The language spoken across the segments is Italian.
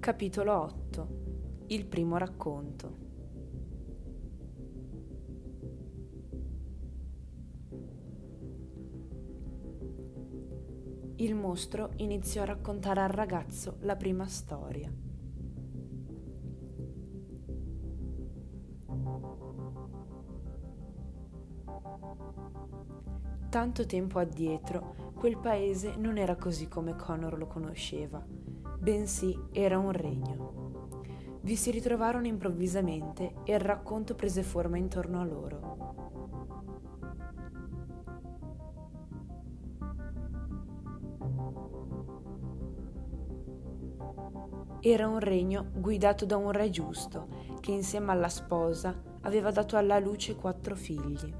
Capitolo 8 Il primo racconto Il mostro iniziò a raccontare al ragazzo la prima storia. Tanto tempo addietro, quel paese non era così come Connor lo conosceva bensì era un regno. Vi si ritrovarono improvvisamente e il racconto prese forma intorno a loro. Era un regno guidato da un re giusto che insieme alla sposa aveva dato alla luce quattro figli.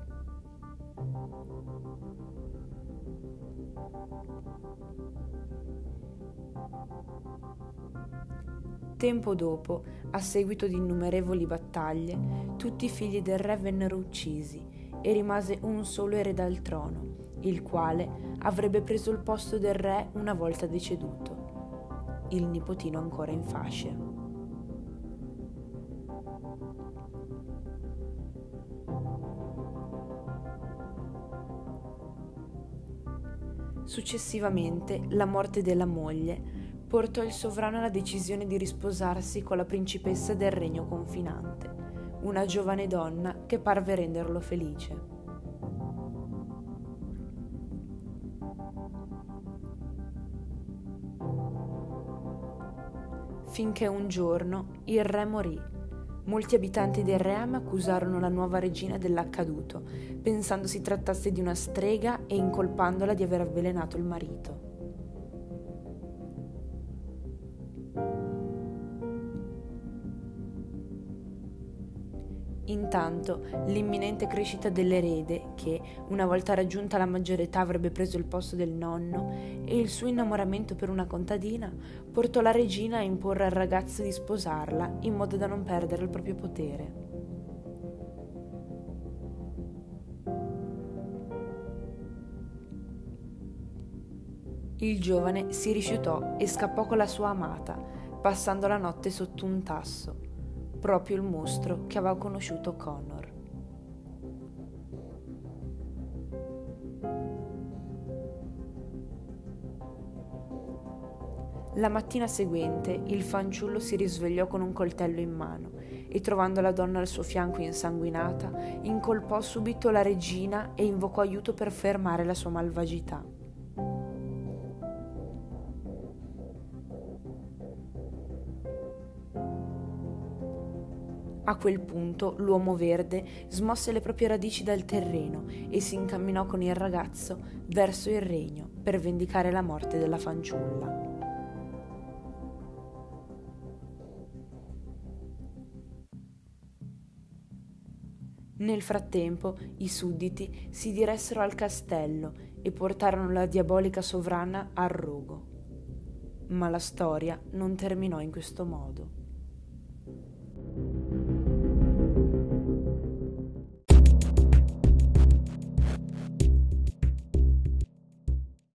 Tempo dopo, a seguito di innumerevoli battaglie, tutti i figli del re vennero uccisi e rimase un solo erede al trono, il quale avrebbe preso il posto del re una volta deceduto, il nipotino ancora in fasce. Successivamente, la morte della moglie portò il sovrano alla decisione di risposarsi con la principessa del regno confinante, una giovane donna che parve renderlo felice. Finché un giorno il re morì. Molti abitanti del Ream accusarono la nuova regina dell'accaduto, pensando si trattasse di una strega e incolpandola di aver avvelenato il marito. Intanto l'imminente crescita dell'erede, che una volta raggiunta la maggiore età avrebbe preso il posto del nonno, e il suo innamoramento per una contadina, portò la regina a imporre al ragazzo di sposarla in modo da non perdere il proprio potere. Il giovane si rifiutò e scappò con la sua amata, passando la notte sotto un tasso proprio il mostro che aveva conosciuto Connor. La mattina seguente il fanciullo si risvegliò con un coltello in mano e trovando la donna al suo fianco insanguinata, incolpò subito la regina e invocò aiuto per fermare la sua malvagità. A quel punto l'uomo verde smosse le proprie radici dal terreno e si incamminò con il ragazzo verso il regno per vendicare la morte della fanciulla. Nel frattempo i sudditi si diressero al castello e portarono la diabolica sovrana al rogo. Ma la storia non terminò in questo modo.